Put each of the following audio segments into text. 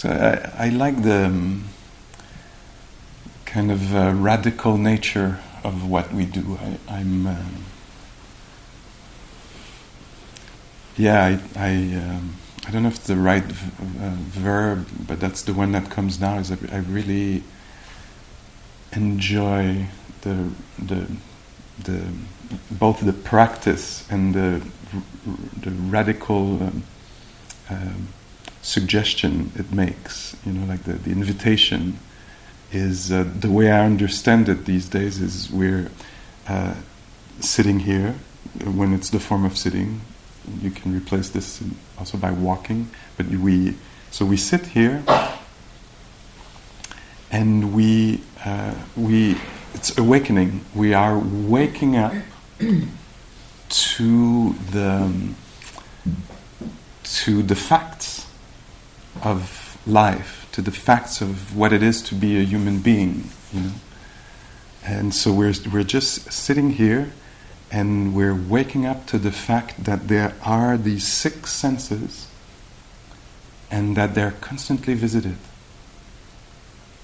So I, I like the um, kind of uh, radical nature of what we do. I, am um, yeah, I I, um, I, don't know if it's the right v- uh, verb, but that's the one that comes now. Is I really enjoy the the the both the practice and the the radical um, um, suggestion it makes. You know, like the, the invitation is uh, the way I understand it these days is we're uh, sitting here when it's the form of sitting. You can replace this also by walking, but we so we sit here and we uh, we it's awakening. We are waking up to the to the facts of life, to the facts of what it is to be a human being, you know. And so we're we're just sitting here and we're waking up to the fact that there are these six senses and that they're constantly visited.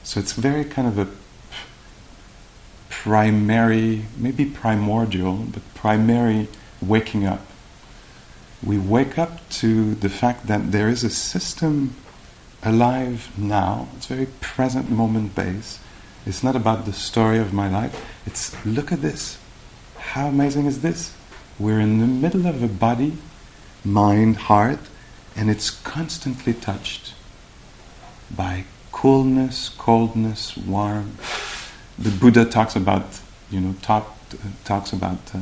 So it's very kind of a primary, maybe primordial, but primary waking up. We wake up to the fact that there is a system alive now. It's very present moment based. It's not about the story of my life. It's look at this. How amazing is this? We're in the middle of a body, mind, heart, and it's constantly touched by coolness, coldness, warmth the Buddha talks about, you know, talk, talks about, uh,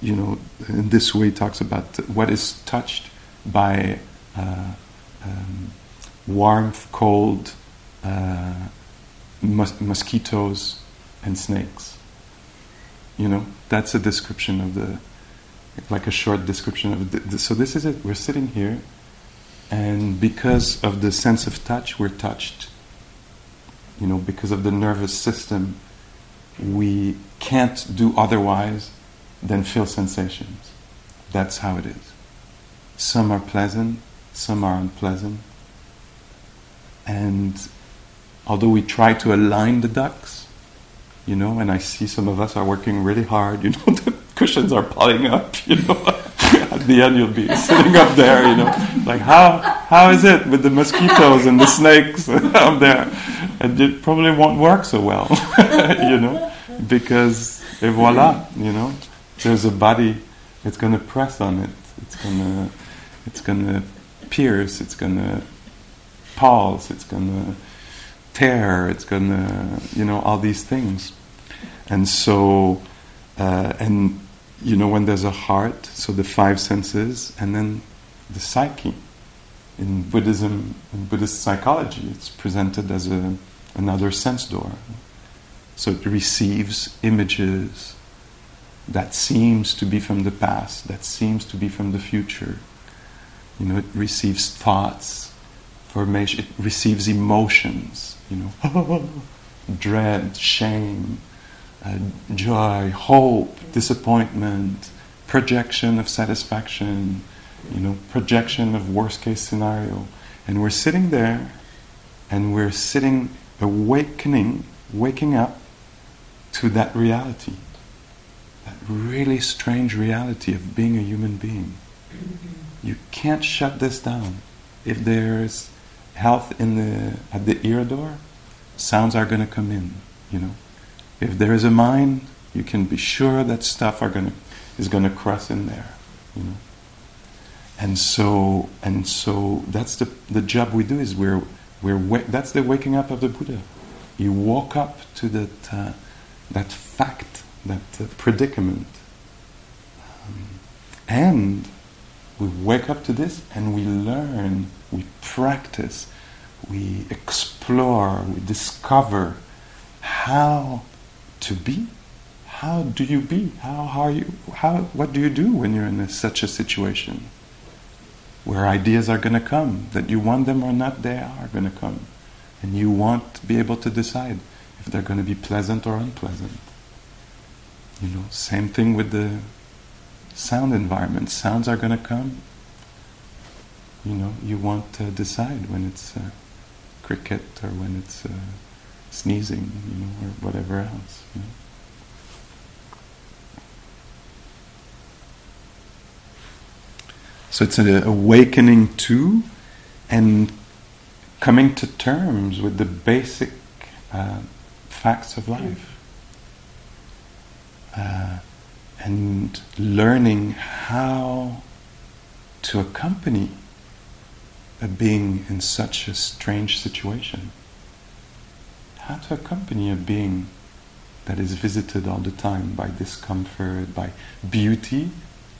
you know, in this way, talks about what is touched by uh, um, warmth, cold, uh, mos- mosquitoes, and snakes. You know, that's a description of the, like a short description of the, the, so this is it. We're sitting here, and because of the sense of touch, we're touched you know, because of the nervous system, we can't do otherwise than feel sensations. That's how it is. Some are pleasant, some are unpleasant. And although we try to align the ducks, you know, and I see some of us are working really hard, you know, the cushions are piling up, you know. At the end, you'll be sitting up there, you know, like how how is it with the mosquitoes and the snakes up there? And it probably won't work so well, you know, because et voila, you know, there's a body. It's going to press on it. It's going to it's going to pierce. It's going to pulse. It's going to tear. It's going to you know all these things, and so uh, and you know, when there's a heart, so the five senses, and then the psyche. In Buddhism, in Buddhist psychology, it's presented as a, another sense door. So it receives images that seems to be from the past, that seems to be from the future. You know, it receives thoughts, formation, it receives emotions, you know, dread, shame, uh, joy, hope, disappointment, projection of satisfaction, you know, projection of worst case scenario. And we're sitting there and we're sitting awakening, waking up to that reality. Really strange reality of being a human being. You can't shut this down. If there's health in the at the ear door, sounds are going to come in, you know. If there is a mind, you can be sure that stuff are gonna is gonna cross in there, you know. And so and so that's the the job we do is we're we're wa- that's the waking up of the Buddha. You walk up to that uh, that fact, that uh, predicament, um, and we wake up to this and we learn, we practice, we explore, we discover how to be? How do you be? How, are you? How, what do you do when you're in a, such a situation? Where ideas are going to come, that you want them or not, they are going to come. And you want to be able to decide if they're going to be pleasant or unpleasant. You know, same thing with the sound environment. Sounds are going to come. you know, you won't decide when it's uh, cricket or when it's uh, sneezing, you know, or whatever else. You know. So it's an awakening to and coming to terms with the basic uh, facts of life. Uh, and learning how to accompany a being in such a strange situation. How to accompany a being that is visited all the time by discomfort, by beauty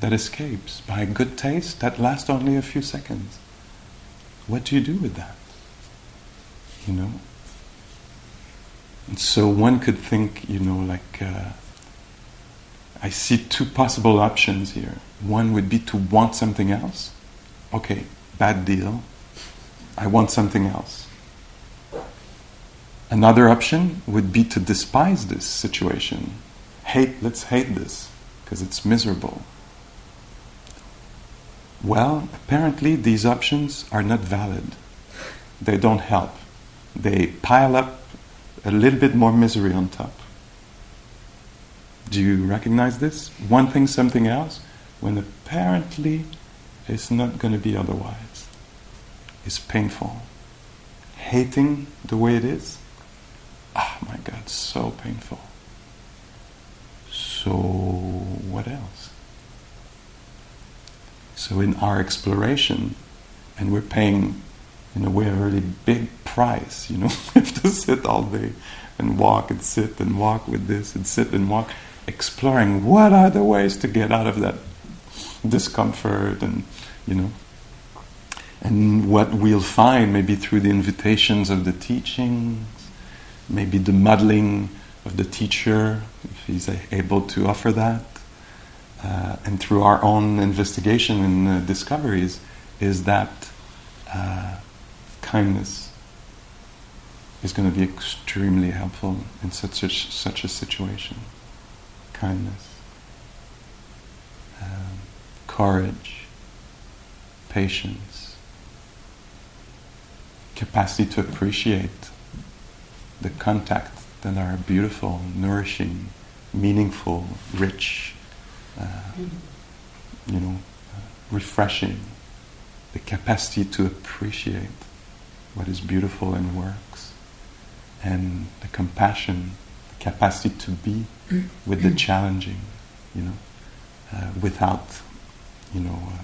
that escapes, by good taste that lasts only a few seconds. What do you do with that? You know? And so one could think, you know, like, uh, I see two possible options here. One would be to want something else. Okay, bad deal. I want something else. Another option would be to despise this situation. Hate, let's hate this, because it's miserable. Well, apparently these options are not valid. They don't help. They pile up a little bit more misery on top. Do you recognize this? One thing, something else, when apparently it's not going to be otherwise. It's painful. Hating the way it is, oh my God, so painful. So, what else? So, in our exploration, and we're paying, in a way, a really big price, you know, we have to sit all day and walk and sit and walk with this and sit and walk, exploring what are the ways to get out of that discomfort and, you know, and what we'll find maybe through the invitations of the teachings, maybe the modeling of the teacher, if he's able to offer that, uh, and through our own investigation and uh, discoveries, is that uh, kindness is going to be extremely helpful in such a, such a situation. Kindness, um, courage, patience, capacity to appreciate the contacts that are beautiful, nourishing, meaningful, rich, uh, you know, uh, refreshing, the capacity to appreciate what is beautiful and works, and the compassion, capacity to be with the challenging, you know, uh, without, you know, uh,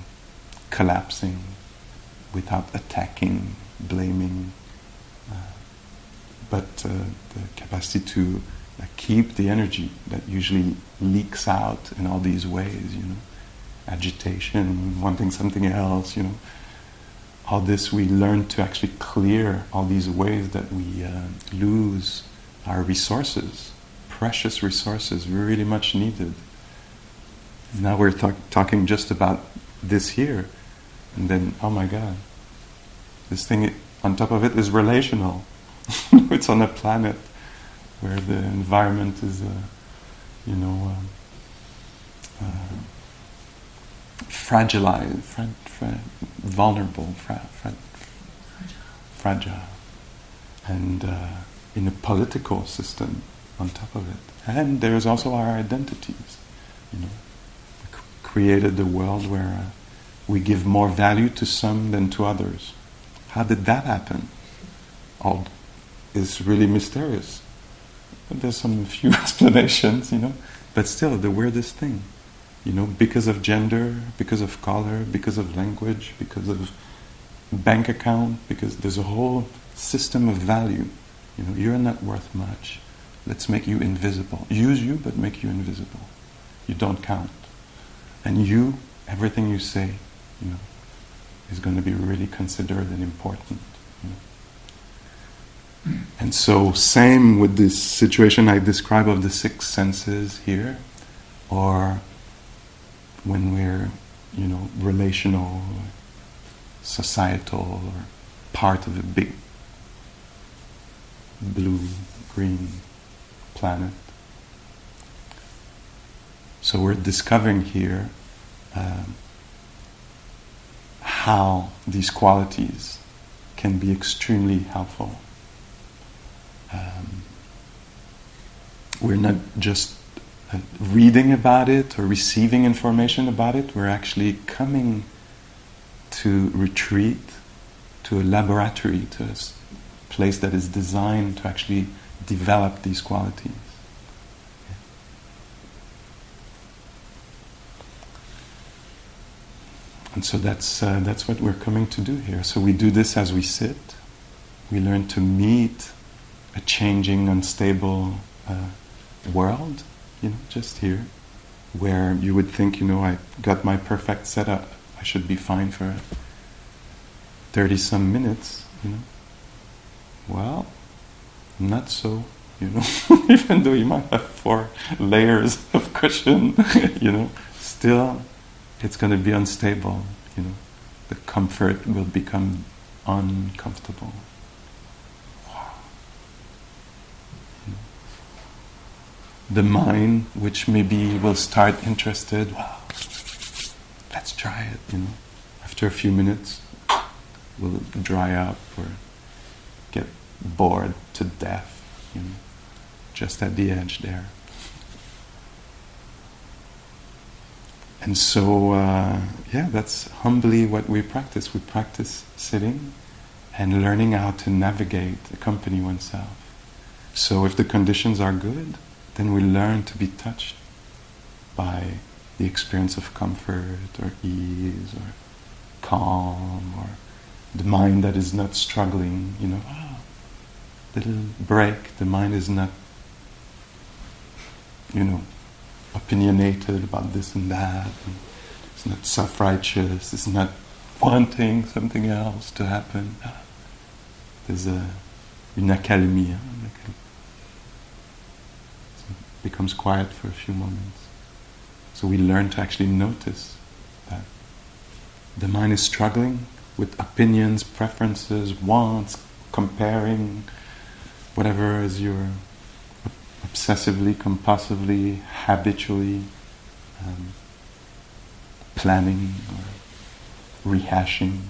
collapsing, without attacking, blaming, uh, but uh, the capacity to uh, keep the energy that usually leaks out in all these ways, you know, agitation, wanting something else, you know. All this we learn to actually clear all these ways that we uh, lose our resources, precious resources, really much needed. Now we're talk- talking just about this here, and then, oh my God, this thing on top of it is relational. it's on a planet where the environment is, uh, you know, uh, uh, fragilized, fra- fra- vulnerable, fra- fragile, and uh, in a political system on top of it. And there's also our identities, you know. We created a world where uh, we give more value to some than to others. How did that happen? All is really mysterious. But there's some few explanations, you know. But still, the weirdest thing, you know, because of gender, because of color, because of language, because of bank account, because there's a whole system of value. You know, you're not worth much. Let's make you invisible. Use you, but make you invisible. You don't count. And you, everything you say, you know, is going to be really considered and important. You know. And so, same with this situation I describe of the six senses here, or when we're, you know, relational, societal, or part of a big blue, green planet. So we're discovering here um, how these qualities can be extremely helpful. Um, we're not just uh, reading about it or receiving information about it, we're actually coming to retreat to a laboratory, to a place that is designed to actually develop these qualities. And so that's, uh, that's what we're coming to do here. So we do this as we sit. We learn to meet a changing, unstable uh, world, you know, just here, where you would think, you know, I got my perfect setup. I should be fine for 30 some minutes, you know. Well, not so, you know. Even though you might have four layers of cushion, you know, still it's going to be unstable, you know. The comfort will become uncomfortable. The mind, which maybe will start interested, wow, let's try it, you know. After a few minutes, will it dry up or get bored to death, you know, just at the edge there. And so, uh, yeah, that's humbly what we practice. We practice sitting and learning how to navigate, accompany oneself. So, if the conditions are good, then we learn to be touched by the experience of comfort or ease or calm or the mind that is not struggling, you know, little break, the mind is not, you know, opinionated about this and that. And it's not self righteous, it's not wanting something else to happen. There's a, une accalmie. Hein? it becomes quiet for a few moments. So we learn to actually notice that the mind is struggling, with opinions, preferences, wants, comparing, whatever is your obsessively, compulsively, habitually um, planning or rehashing,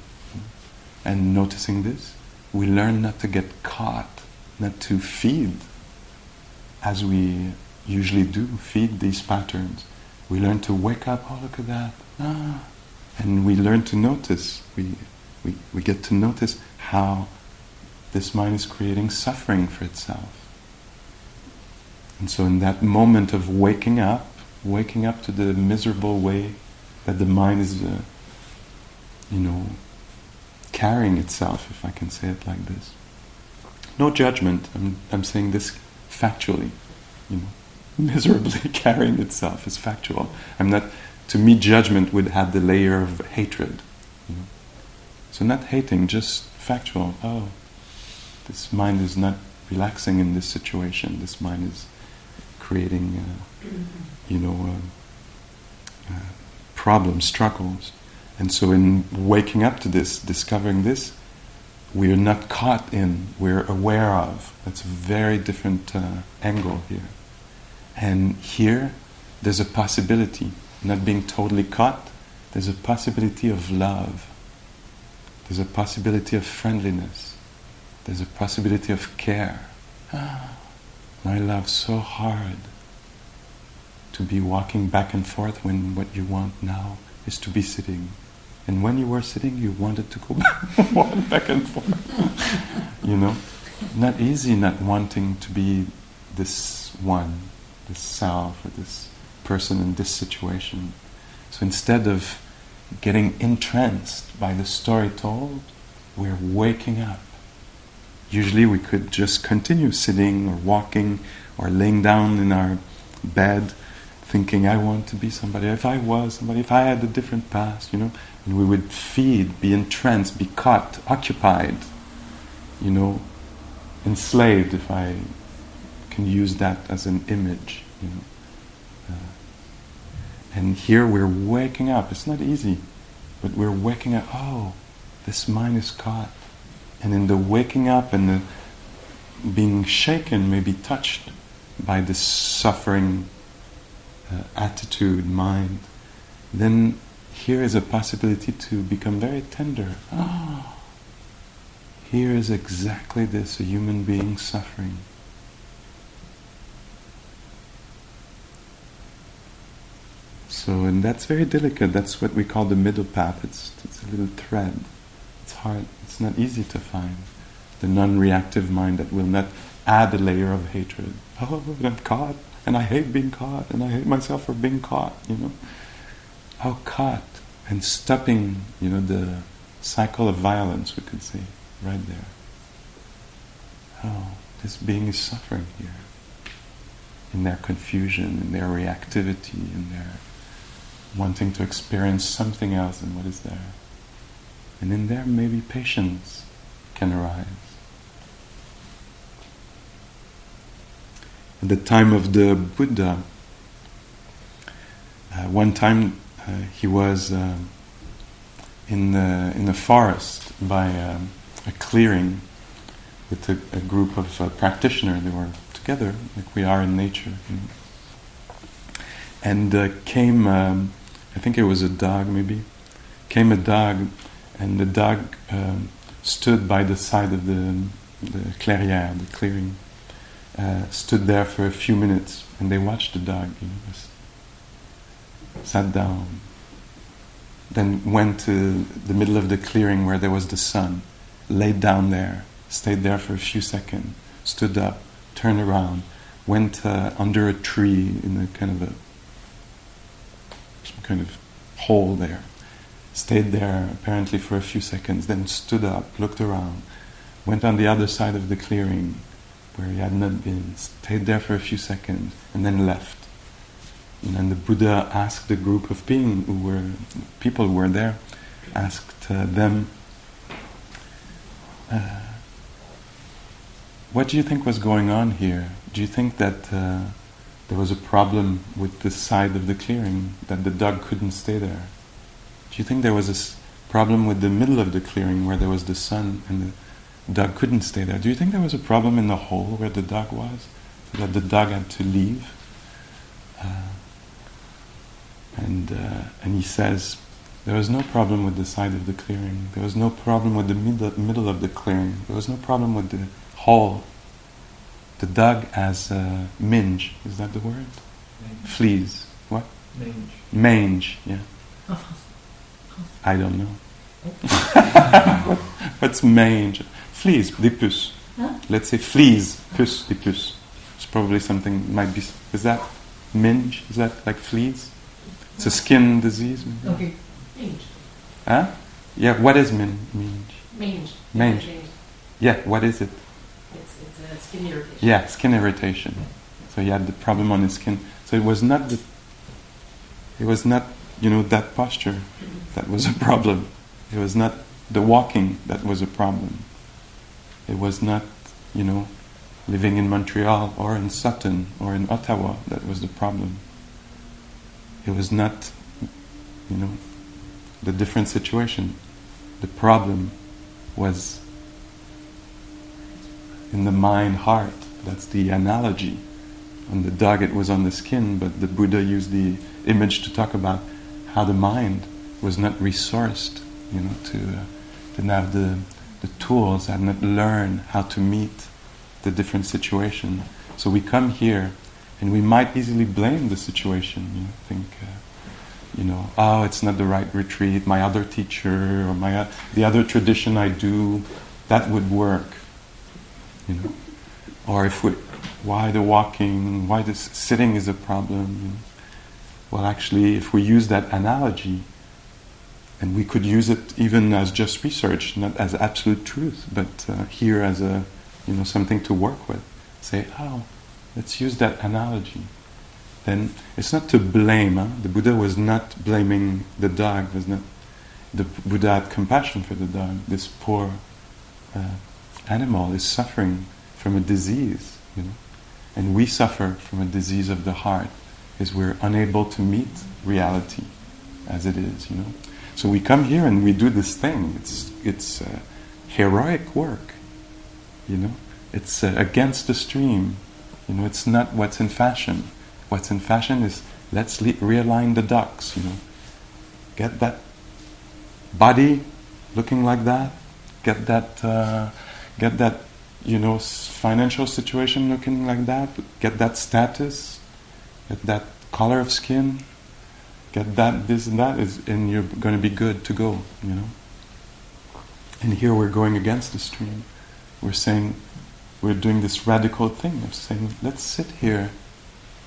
and noticing this, we learn not to get caught, not to feed as we usually do, feed these patterns. We learn to wake up, oh, look at that. Ah. And we learn to notice. We we, we get to notice how this mind is creating suffering for itself. And so, in that moment of waking up, waking up to the miserable way that the mind is, uh, you know, carrying itself, if I can say it like this. No judgment, I'm, I'm saying this factually, you know, miserably carrying itself is factual. I'm not, to me, judgment would have the layer of hatred. You know? So not hating, just factual. Oh, this mind is not relaxing in this situation. This mind is creating, uh, you know, uh, uh, problems, struggles. And so in waking up to this, discovering this, we are not caught in, we're aware of. That's a very different uh, angle here. And here, there's a possibility, not being totally caught, there's a possibility of love there's a possibility of friendliness. There's a possibility of care. I love so hard to be walking back and forth when what you want now is to be sitting. And when you were sitting, you wanted to go back, back and forth. you know, not easy not wanting to be this one, this self, or this person in this situation. So instead of getting entranced by the story told, we're waking up. Usually we could just continue sitting or walking or laying down in our bed thinking, I want to be somebody. If I was somebody, if I had a different past, you know, and we would feed, be entranced, be caught, occupied, you know, enslaved, if I can use that as an image, you know. Uh, and here we're waking up. It's not easy, but we're waking up. Oh, this mind is caught. And in the waking up and the being shaken, maybe touched by this suffering uh, attitude, mind, then here is a possibility to become very tender. Ah, here is exactly this a human being suffering. So, and that's very delicate. That's what we call the middle path. It's, it's a little thread. It's hard. It's not easy to find. The non-reactive mind that will not add a layer of hatred. Oh, I'm caught, and I hate being caught, and I hate myself for being caught. You know, how caught and stopping. You know the cycle of violence. We could say right there. Oh, this being is suffering here in their confusion, in their reactivity, in their wanting to experience something else than what is there. And in there, maybe patience can arise. At the time of the Buddha, uh, one time uh, he was uh, in the in the forest by um, a clearing with a, a group of uh, practitioners. They were together, like we are in nature. And uh, came um, I think it was a dog maybe, came a dog, and the dog um, stood by the side of the, the clairière, the clearing, uh, stood there for a few minutes, and they watched the dog, you know, sat down, then went to the middle of the clearing where there was the sun, laid down there, stayed there for a few seconds, stood up, turned around, went uh, under a tree in a kind of a some kind of hole there. Stayed there apparently for a few seconds, then stood up, looked around, went on the other side of the clearing where he had not been, stayed there for a few seconds, and then left. And then the Buddha asked the group of being who were people who were there, asked uh, them, uh, "What do you think was going on here? Do you think that?" Uh, there was a problem with the side of the clearing that the dog couldn't stay there. Do you think there was a problem with the middle of the clearing where there was the sun and the dog couldn't stay there? Do you think there was a problem in the hole where the dog was that the dog had to leave? Uh, and uh, and he says there was no problem with the side of the clearing. There was no problem with the middle middle of the clearing. There was no problem with the hole the dog has uh, minge. Is that the word? Mange. Fleas. What? Mange. Mange. Yeah. I don't know. What's mange? Fleas. Des puces. Huh? Let's say fleas. Puce. Des puces. It's probably something. Might be. Is that minge? Is that like fleas? It's a skin disease. maybe? Okay. Mange. Huh? Yeah. What is min- minge? Mange. Mange. Yeah. What is it? It's, it's a skin irritation. Yeah, skin irritation. So he had the problem on his skin. So it was not the, it was not you know that posture that was a problem. It was not the walking that was a problem. It was not you know living in Montreal or in Sutton or in Ottawa that was the problem. It was not you know the different situation. The problem was in the mind heart. That's the analogy. On the dog, it was on the skin, but the Buddha used the image to talk about how the mind was not resourced, you know, to uh, didn't have the the tools, had not learned how to meet the different situation. So we come here, and we might easily blame the situation. You know, think. Uh, you know, oh, it's not the right retreat. My other teacher or my uh, the other tradition I do, that would work you know, or if we, why the walking, why the s- sitting is a problem. You know? Well, actually, if we use that analogy, and we could use it even as just research, not as absolute truth, but uh, here as a, you know, something to work with. Say, oh, let's use that analogy. Then it's not to blame. Huh? The Buddha was not blaming the dog. Was not. The Buddha had compassion for the dog. This poor. Uh, animal is suffering from a disease, you know, and we suffer from a disease of the heart, is we're unable to meet reality as it is, you know. So we come here and we do this thing. It's it's uh, heroic work, you know. It's uh, against the stream, you know. It's not what's in fashion. What's in fashion is let's le- realign the ducks, you know. get that body looking like that, get that, uh, get that, you know, financial situation looking like that, get that status, get that color of skin, get that, this and that, is, and you're going to be good to go, you know. And here we're going against the stream. We're saying, we're doing this radical thing of saying, let's sit here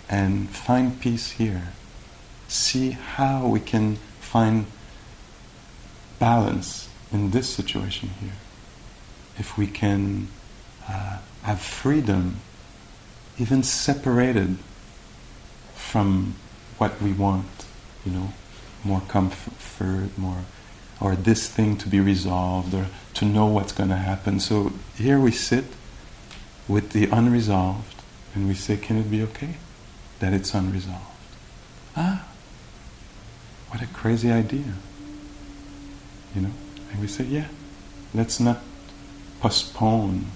and find peace here. See how we can find balance in this situation here. If we can uh, have freedom, even separated from what we want, you know, more comfort, more, or this thing to be resolved, or to know what's going to happen. So here we sit with the unresolved, and we say, can it be okay that it's unresolved? Ah, what a crazy idea. You know? And we say, yeah, let's not postpone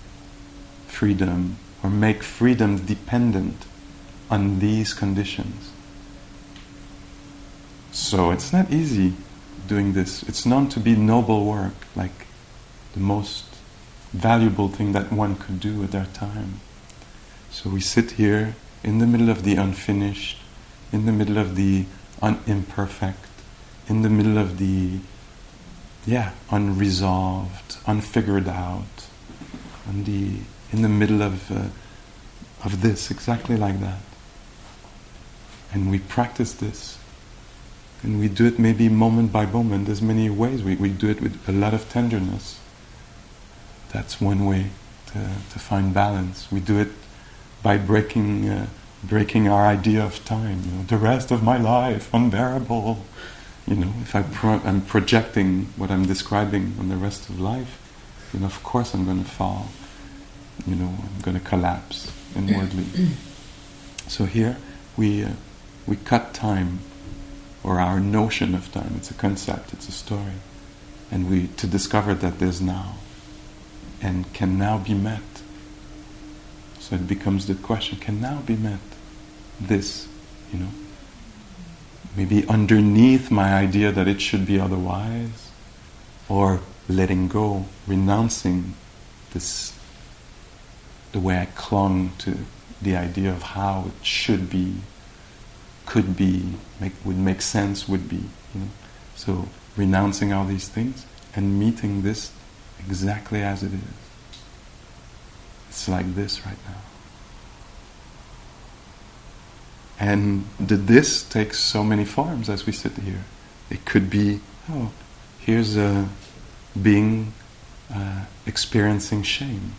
freedom or make freedom dependent on these conditions. So it's not easy doing this. It's known to be noble work, like the most valuable thing that one could do at their time. So we sit here in the middle of the unfinished, in the middle of the un- imperfect, in the middle of the yeah unresolved, unfigured out, and the in the middle of uh, of this exactly like that. And we practice this, and we do it maybe moment by moment. There's many ways we, we do it with a lot of tenderness. That's one way to, to find balance. We do it by breaking uh, breaking our idea of time. You know, the rest of my life unbearable. You know, if I pro- I'm projecting what I'm describing on the rest of life, then of course I'm going to fall. You know, I'm going to collapse inwardly. so here we uh, we cut time, or our notion of time. It's a concept. It's a story, and we to discover that there's now, and can now be met. So it becomes the question: Can now be met? This, you know maybe underneath my idea that it should be otherwise, or letting go, renouncing this, the way I clung to the idea of how it should be, could be, make, would make sense, would be. You know? So renouncing all these things and meeting this exactly as it is. It's like this right now. And the this takes so many forms as we sit here. It could be, oh, here's a being uh, experiencing shame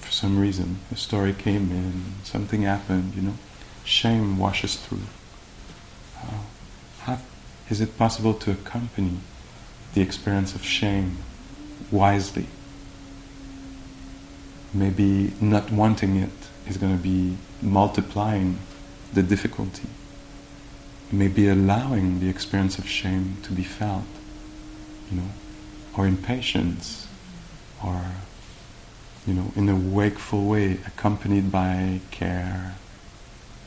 for some reason. A story came in, something happened, you know. Shame washes through. Uh, how, is it possible to accompany the experience of shame wisely? Maybe not wanting it is going to be multiplying the difficulty. Maybe allowing the experience of shame to be felt, you know, or impatience, or, you know, in a wakeful way, accompanied by care,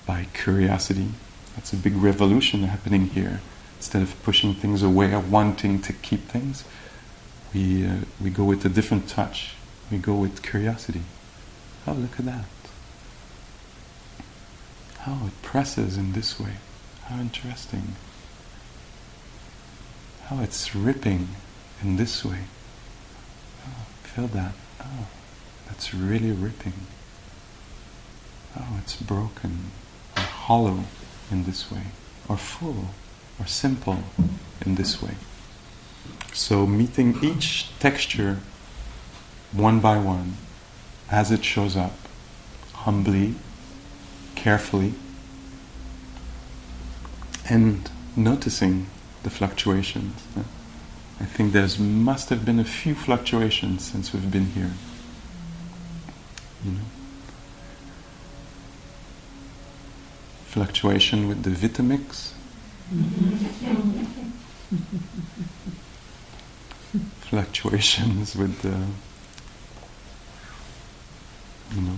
by curiosity. That's a big revolution happening here. Instead of pushing things away or wanting to keep things, we, uh, we go with a different touch. We go with curiosity. Oh, look at that. Oh, it presses in this way. How interesting. How it's ripping in this way. Oh, feel that. Oh, that's really ripping. Oh, it's broken hollow in this way, or full or simple in this way. So, meeting each texture one by one as it shows up, humbly carefully and noticing the fluctuations. I think there's must have been a few fluctuations since we've been here. You know, fluctuation with the Vitamix. Fluctuations with the, you know,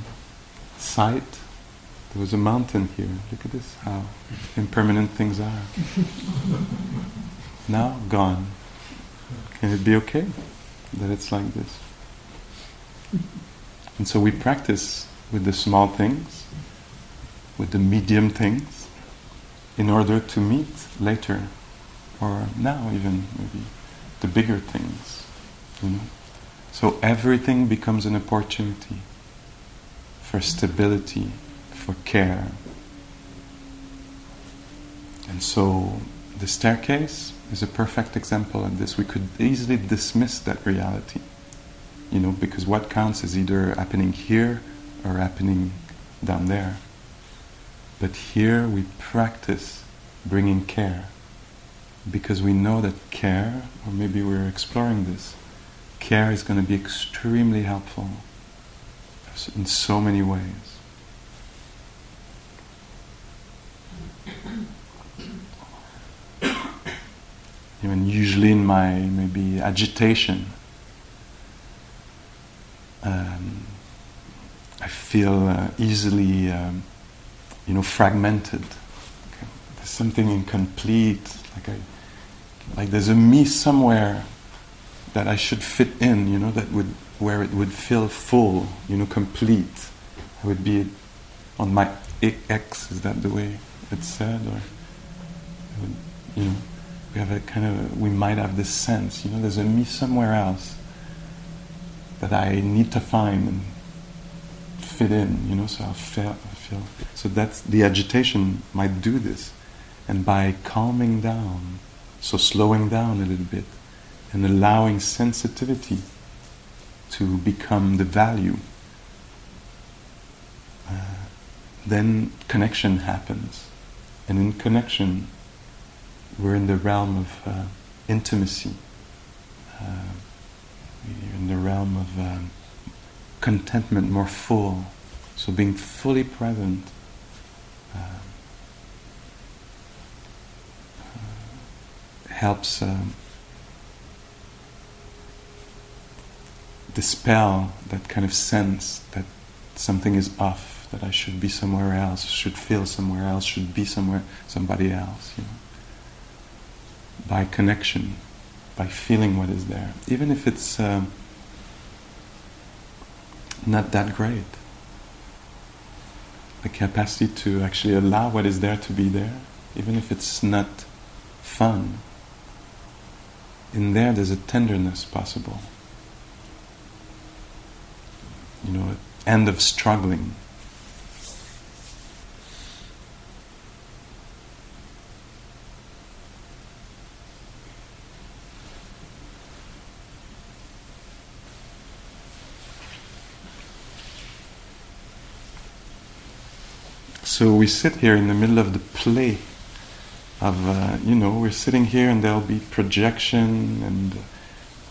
sight there was a mountain here. Look at this, how impermanent things are. now gone. Can it be okay that it's like this? And so we practice with the small things, with the medium things, in order to meet later, or now even maybe, the bigger things. You know? So everything becomes an opportunity for stability, for care. And so the staircase is a perfect example of this. We could easily dismiss that reality, you know, because what counts is either happening here or happening down there. But here we practice bringing care because we know that care, or maybe we're exploring this, care is going to be extremely helpful in so many ways. Even usually in my maybe agitation, um, I feel uh, easily, um, you know, fragmented. Okay. There's something incomplete, like I, like there's a me somewhere that I should fit in, you know, that would where it would feel full, you know, complete. I would be on my X. Is that the way it's said, or would, you know, we have a kind of we might have this sense, you know, there's a me somewhere else that I need to find and fit in, you know. So I feel, I feel. So that's the agitation might do this, and by calming down, so slowing down a little bit, and allowing sensitivity to become the value, uh, then connection happens. And in connection, we're in the realm of uh, intimacy, uh, in the realm of um, contentment, more full. So being fully present. Uh, helps um, dispel that kind of sense that something is off, that I should be somewhere else, should feel somewhere else, should be somewhere, somebody else. You know, by connection, by feeling what is there, even if it's um, not that great. The capacity to actually allow what is there to be there, even if it's not fun. In there, there's a tenderness possible you know, end of struggling. So we sit here in the middle of the play of, uh, you know, we're sitting here and there'll be projection and.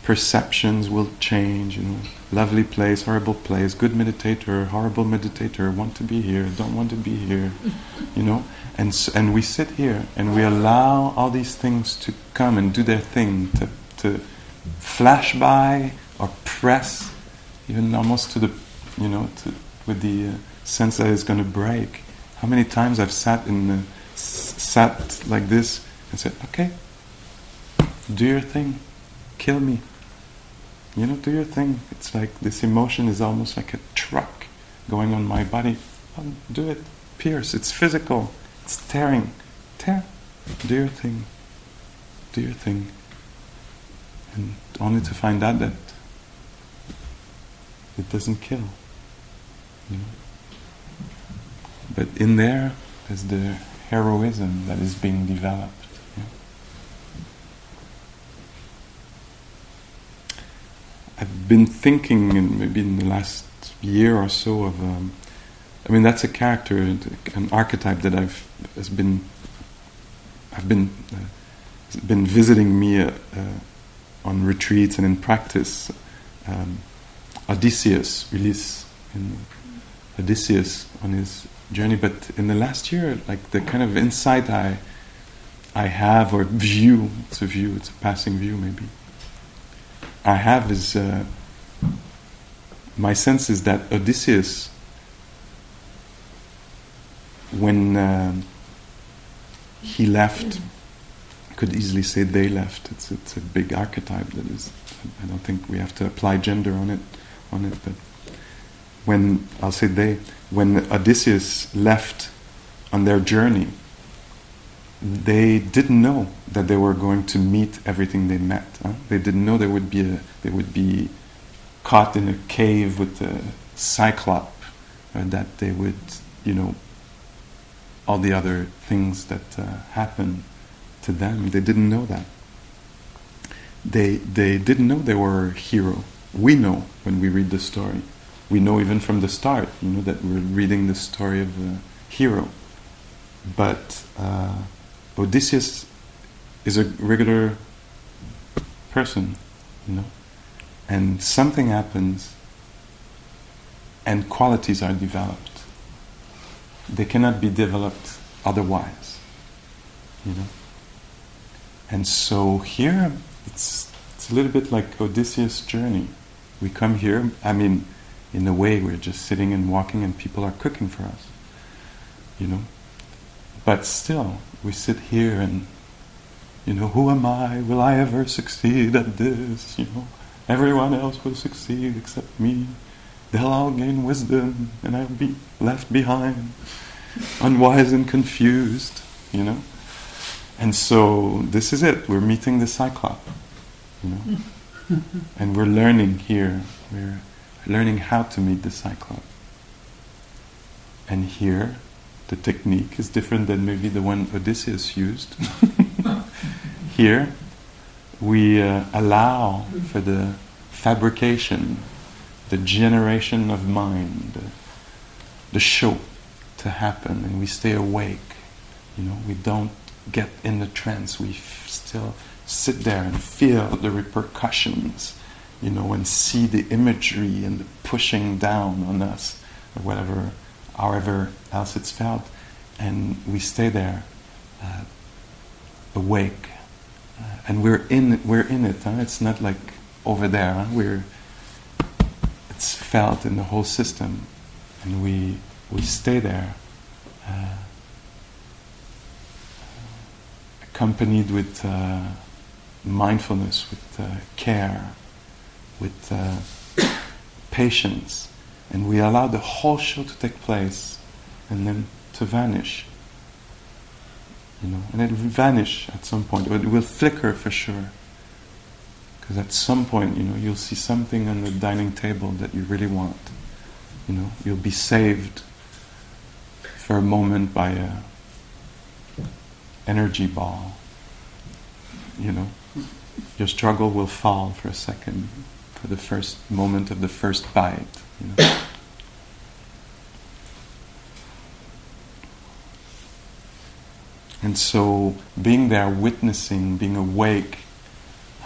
Perceptions will change. You know, lovely place, horrible place, good meditator, horrible meditator, want to be here, don't want to be here. You know, and and we sit here and we allow all these things to come and do their thing, to to flash by or press, even almost to the, you know, to, with the uh, sense that it's going to break. How many times I've sat in the, sat like this and said, okay, do your thing, kill me you know, do your thing. It's like this emotion is almost like a truck going on my body. Oh, do it. Pierce. It's physical. It's tearing. Tear. Do your thing. Do your thing. And only to find out that it doesn't kill. You know? But in there is the heroism that is being developed. I've been thinking, in, maybe in the last year or so, of. Um, I mean, that's a character, an archetype that I've has been. I've been uh, been visiting me uh, uh, on retreats and in practice. Um, Odysseus, Ulysse, in Odysseus on his journey, but in the last year, like the kind of insight I I have or view, it's a view, it's a passing view maybe I have is uh, my sense is that Odysseus, when uh, he left could easily say they left. It's it's a big archetype that is. I don't think we have to apply gender on it, on it. But when I'll say they, when Odysseus left on their journey, they didn't know that they were going to meet everything they met. Huh? They didn't know there would be a, they would be caught in a cave with a cyclop, or that they would, you know, all the other things that uh, happen to them. They didn't know that. They they didn't know they were a hero. We know when we read the story. We know even from the start, you know, that we're reading the story of a hero. But uh, Odysseus is a regular person, you know, and something happens, and qualities are developed. They cannot be developed otherwise, you know. And so here, it's it's a little bit like Odysseus' journey. We come here. I mean, in a way, we're just sitting and walking, and people are cooking for us, you know. But still, we sit here and, you know, who am I? Will I ever succeed at this? You know, everyone else will succeed except me. They'll all gain wisdom, and I'll be left behind, unwise and confused, you know. And so this is it. We're meeting the Cyclop, you know, and we're learning here. We're learning how to meet the cyclone. And here, the technique is different than maybe the one Odysseus used. Here, we uh, allow for the fabrication, the generation of mind, the show to happen, and we stay awake. You know, we don't get in the trance. We f- still sit there and feel the repercussions. You know, and see the imagery and the pushing down on us, or whatever however else it's felt, and we stay there, uh, awake, uh, and we're in we're in it. Huh? It's not like over there. Huh? We're it's felt in the whole system, and we we stay there, uh, accompanied with uh, mindfulness, with uh, care, with uh, patience and we allow the whole show to take place and then to vanish. You know, and it will vanish at some point, it will flicker for sure. Because at some point, you know, you'll see something on the dining table that you really want. You know, you'll be saved for a moment by a energy ball. You know, your struggle will fall for a second, for the first moment of the first bite. You know? and so, being there, witnessing, being awake,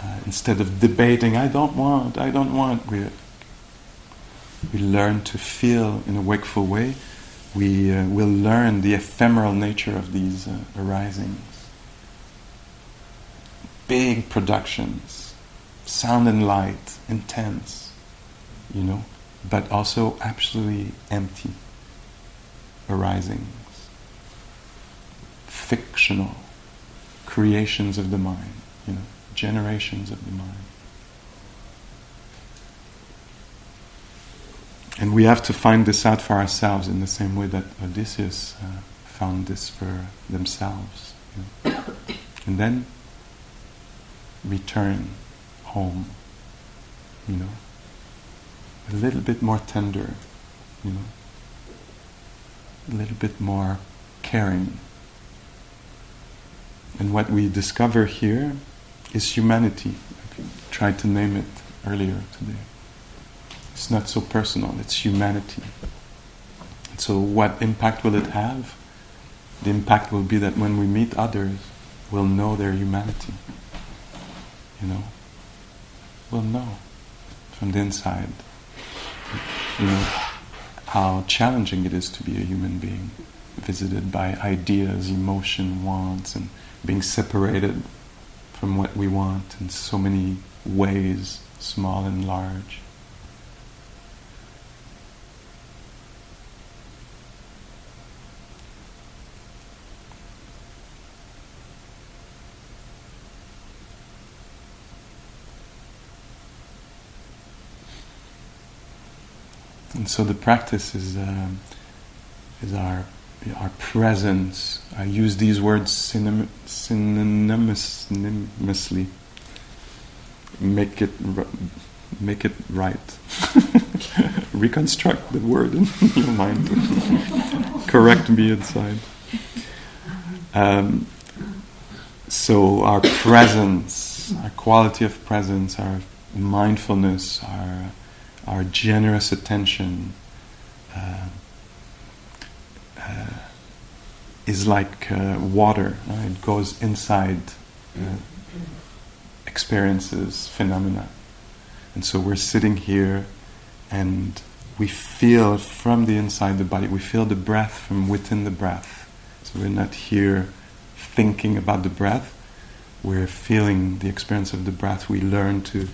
uh, instead of debating, I don't want, I don't want, we, we learn to feel in a wakeful way. We uh, will learn the ephemeral nature of these uh, arisings. Big productions, sound and light, intense, you know but also absolutely empty arisings, fictional creations of the mind, you know, generations of the mind. And we have to find this out for ourselves in the same way that Odysseus uh, found this for themselves. You know. And then return home, you know a little bit more tender, you know, a little bit more caring. And what we discover here is humanity. I tried to name it earlier today. It's not so personal, it's humanity. So, what impact will it have? The impact will be that when we meet others, we'll know their humanity. You know? We'll know from the inside you know, how challenging it is to be a human being, visited by ideas, emotion, wants, and being separated from what we want in so many ways, small and large. And so the practice is um, is our our presence. I use these words synonym, synonymously. Make it make it right. Reconstruct the word in your mind. Correct me inside. Um, so our presence, our quality of presence, our mindfulness, our our generous attention uh, uh, is like uh, water. it goes inside uh, experiences, phenomena, and so we're sitting here, and we feel from the inside the body. We feel the breath from within the breath. So we're not here thinking about the breath, we're feeling the experience of the breath. We learn to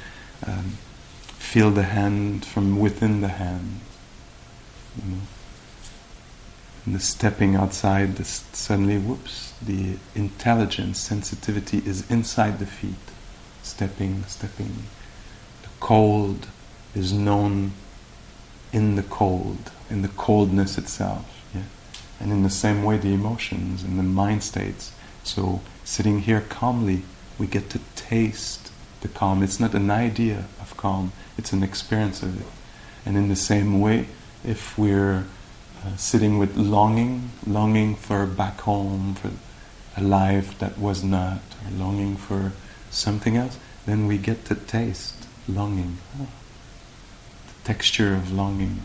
um, feel the hand from within the hand. You know? And the stepping outside, this, suddenly, whoops, the intelligence, sensitivity is inside the feet. Stepping, stepping. The cold is known in the cold, in the coldness itself. Yeah? And in the same way, the emotions and the mind states so, sitting here calmly, we get to taste the calm. It's not an idea of calm, it's an experience of it. And in the same way, if we're uh, sitting with longing, longing for back home, for a life that was not, or longing for something else, then we get to taste longing, oh, the texture of longing.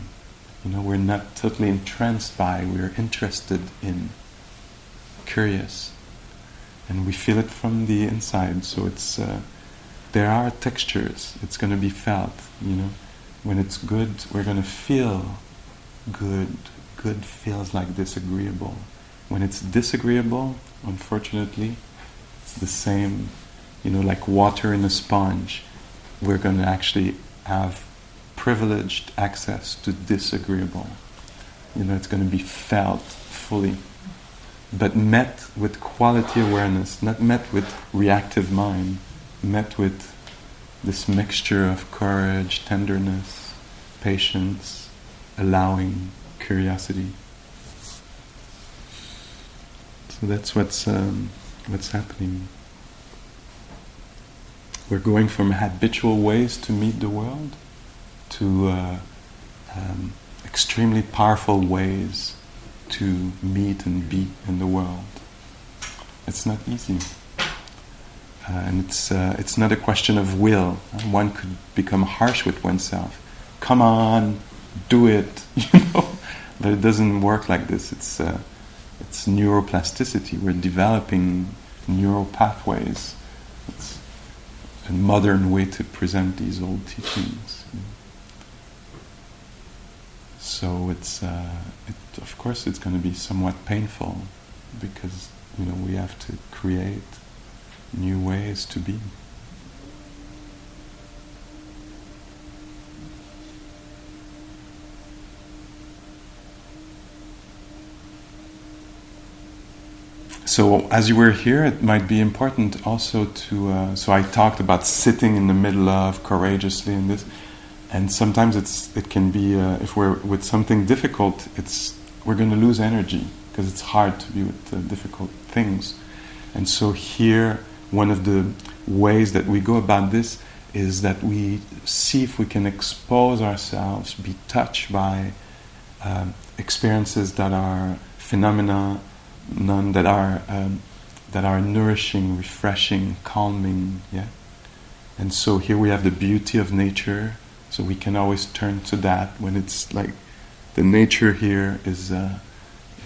You know, we're not totally entranced by, we're interested in, curious and we feel it from the inside. So it's uh, there are textures. It's going to be felt. You know, when it's good, we're going to feel good. Good feels like disagreeable. When it's disagreeable, unfortunately, it's the same. You know, like water in a sponge. We're going to actually have privileged access to disagreeable. You know, it's going to be felt fully but met with quality awareness, not met with reactive mind, met with this mixture of courage, tenderness, patience, allowing, curiosity. So that's what's um, what's happening. We're going from habitual ways to meet the world to uh, um, extremely powerful ways to meet and be in the world. It's not easy. Uh, and it's, uh, it's not a question of will. One could become harsh with oneself. Come on, do it. You know, but it doesn't work like this. It's, uh, it's neuroplasticity. We're developing neural pathways. It's a modern way to present these old teachings. So it's, uh, it, of course, it's going to be somewhat painful because you know we have to create new ways to be. So as you were here, it might be important also to. Uh, so I talked about sitting in the middle of courageously in this and sometimes it's it can be uh, if we're with something difficult, it's we're going to lose energy because it's hard to be with uh, difficult things. And so here, one of the ways that we go about this is that we see if we can expose ourselves, be touched by um, experiences that are phenomena, none that are um, that are nourishing, refreshing, calming. Yeah. And so here we have the beauty of nature so we can always turn to that when it's like the nature here is uh,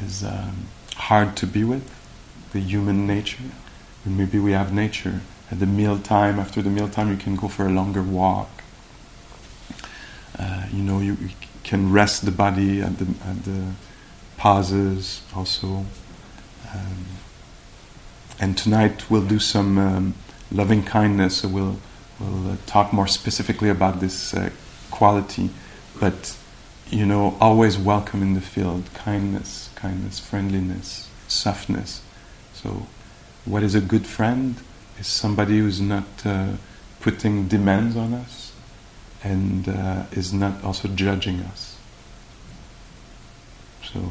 is um, hard to be with, the human nature. And maybe we have nature at the meal time. After the meal time, you can go for a longer walk. Uh, you know, you, you, can rest the body at the at the pauses also. Um, and tonight we'll do some um, loving kindness. So we'll we'll uh, talk more specifically about this uh, quality, but you know, always welcome in the field kindness, kindness, friendliness, softness. So, what is a good friend is somebody who's not uh, putting demands on us and uh, is not also judging us. So,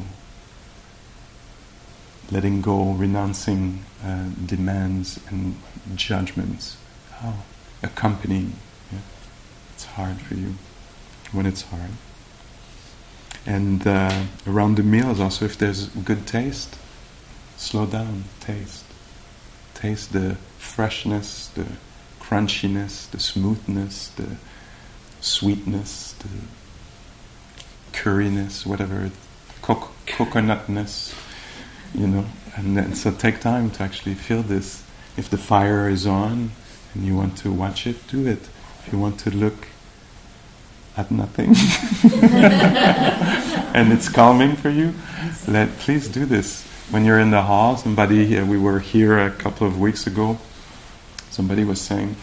letting go, renouncing uh, demands and judgments, oh, accompanying. Yeah. It's hard for you when it's hard. And uh, around the meals, also, if there's good taste, slow down, taste. Taste the freshness, the crunchiness, the smoothness, the sweetness, the curryness, whatever, co- coconutness, you know. And then, so take time to actually feel this. If the fire is on and you want to watch it, do it. If you want to look at nothing and it's calming for you, let please do this. When you're in the hall, somebody uh, we were here a couple of weeks ago. Somebody was saying,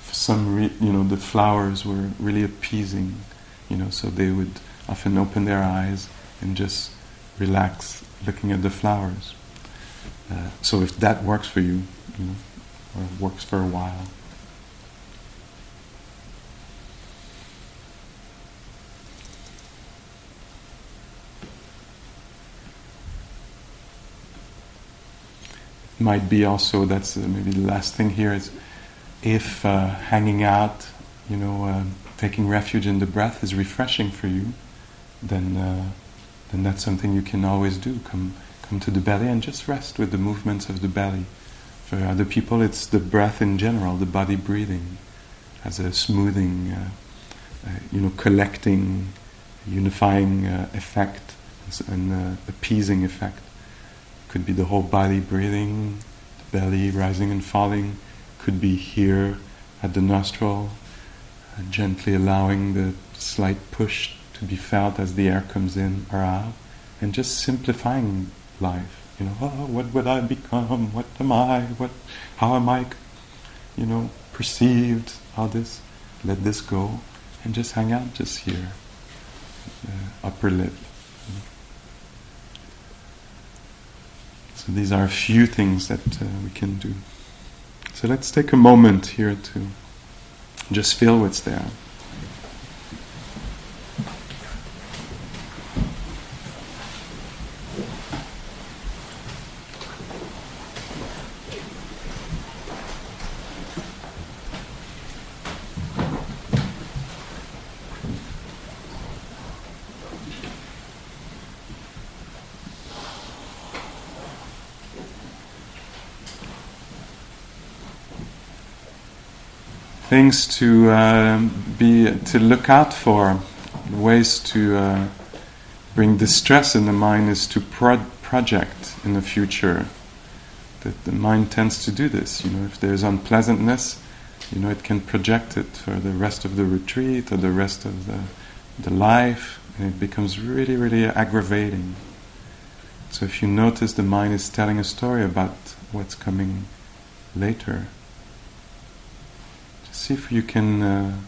for some re- you know, the flowers were really appeasing, you know, so they would often open their eyes and just relax looking at the flowers. Uh, so if that works for you, you know, or works for a while. Might be also that's uh, maybe the last thing here is if uh, hanging out, you know, uh, taking refuge in the breath is refreshing for you, then uh, then that's something you can always do. Come come to the belly and just rest with the movements of the belly. For other people, it's the breath in general, the body breathing, as a smoothing, uh, uh, you know, collecting, unifying effect and appeasing effect. Could be the whole body breathing, the belly rising and falling. Could be here at the nostril, uh, gently allowing the slight push to be felt as the air comes in or out, and just simplifying life. You know, oh, what would I become? What am I? What? How am I? You know, perceived? All this. Let this go, and just hang out just here, uh, upper lip. So these are a few things that uh, we can do. So let's take a moment here to just feel what's there. Things to uh, be to look out for, ways to uh, bring distress in the mind is to pro- project in the future. That the mind tends to do this. You know, if there's unpleasantness, you know, it can project it for the rest of the retreat or the rest of the the life, and it becomes really, really aggravating. So if you notice the mind is telling a story about what's coming later, see if you can uh,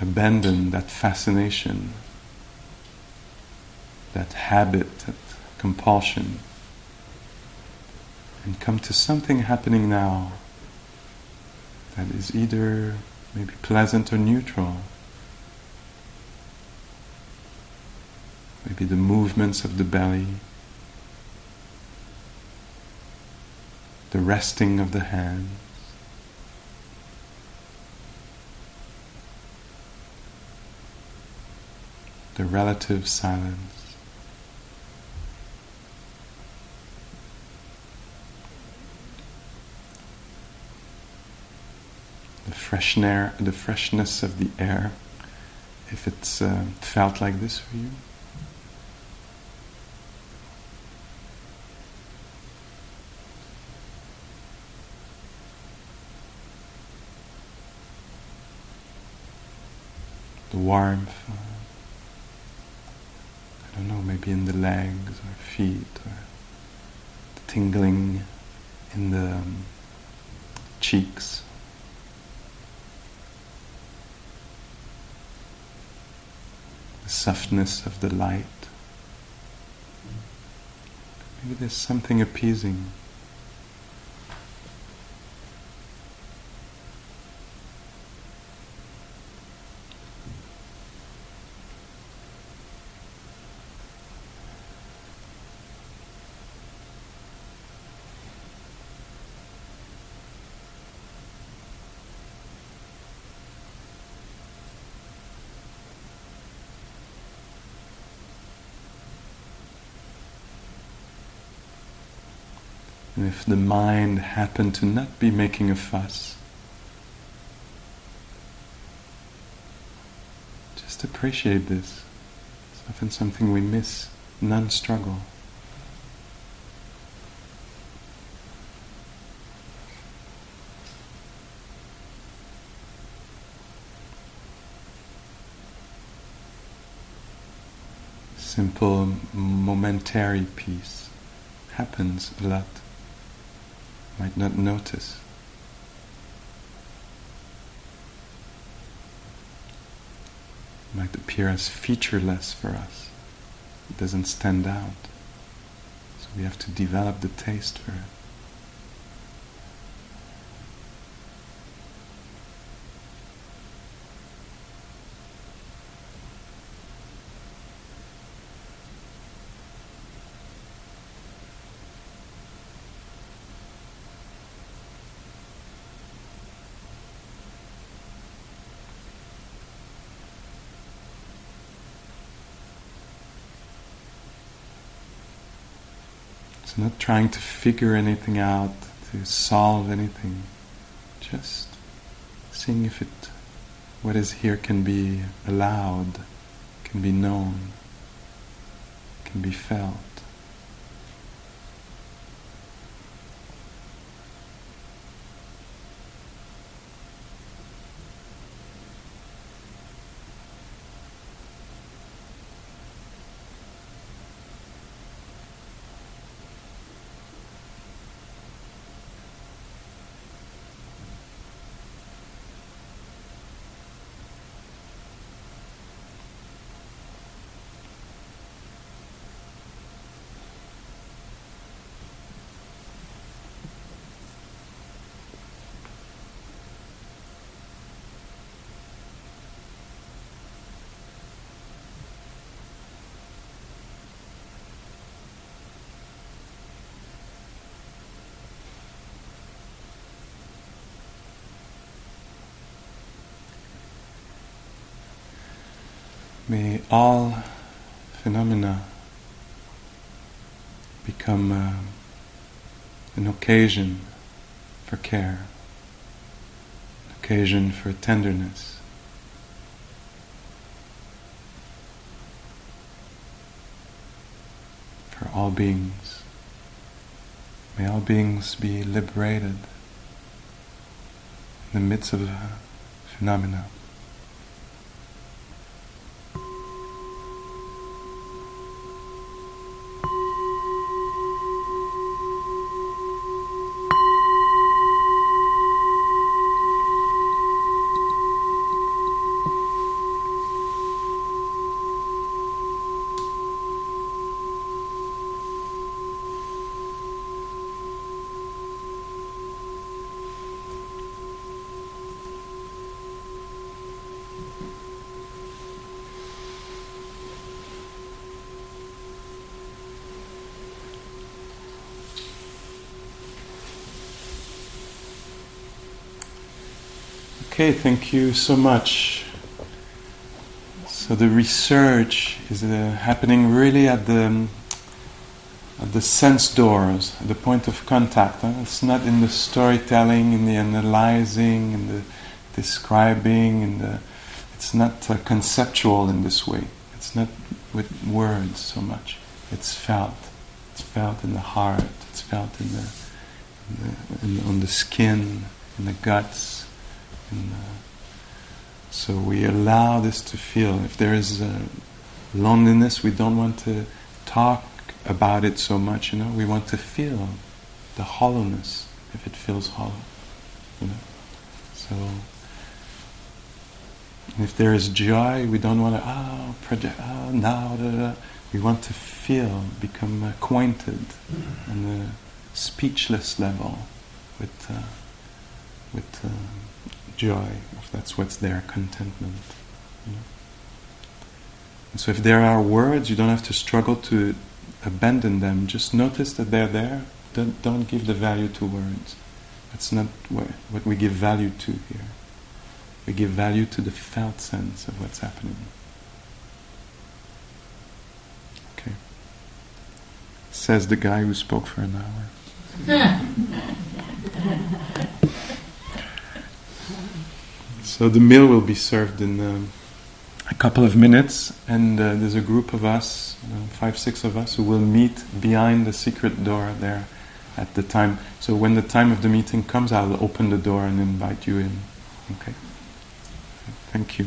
abandon that fascination, that habit, that compulsion, and come to something happening now that is either maybe pleasant or neutral. Maybe the movements of the belly, the resting of the hand. The relative silence. The fresh air, the freshness of the air, if it's uh, felt like this for you. The warmth. I don't know, maybe in the legs or feet, or the tingling in the um, cheeks. The softness of the light. Maybe there's something appeasing. The mind happened to not be making a fuss, just appreciate this. It's often something we miss non struggle. Simple, momentary peace happens a lot. Might not notice. Might appear as featureless for us. It doesn't stand out. So we have to develop the taste for it. It's not trying to figure anything out, to solve anything. Just seeing if it, what is here can be allowed, can be known, can be felt. May all phenomena become uh, an occasion for care, an occasion for tenderness. For all beings. May all beings be liberated in the midst of a phenomena. Okay, thank you so much. So the research is uh, happening really at the at the sense doors, at the point of contact. Huh? It's not in the storytelling, in the analyzing, in the describing, in the. It's not uh, conceptual in this way. It's not with words so much. It's felt. It's felt in the heart. It's felt in the, in the in, on the skin, in the guts and, uh, so we allow this to feel. If there is uh, loneliness, we don't want to talk about it so much. You know, we want to feel the hollowness if it feels hollow. You know, so. if there is joy, we don't want to oh project oh now. Da, da. We want to feel, become acquainted on the speechless level with uh, with. Uh, joy, if that's what's there, contentment. You know? And so if there are words, you don't have to struggle to abandon them. Just notice that they're there. Don't, don't give the value to words. That's not what, what we give value to here. We give value to the felt sense of what's happening. Okay. Says the guy who spoke for an hour. So the meal will be served in um, a couple of minutes, and uh, there's a group of us, uh, five, six of us, who will meet behind the secret door there at the time. So when the time of the meeting comes, I'll open the door and invite you in. Okay. Thank you.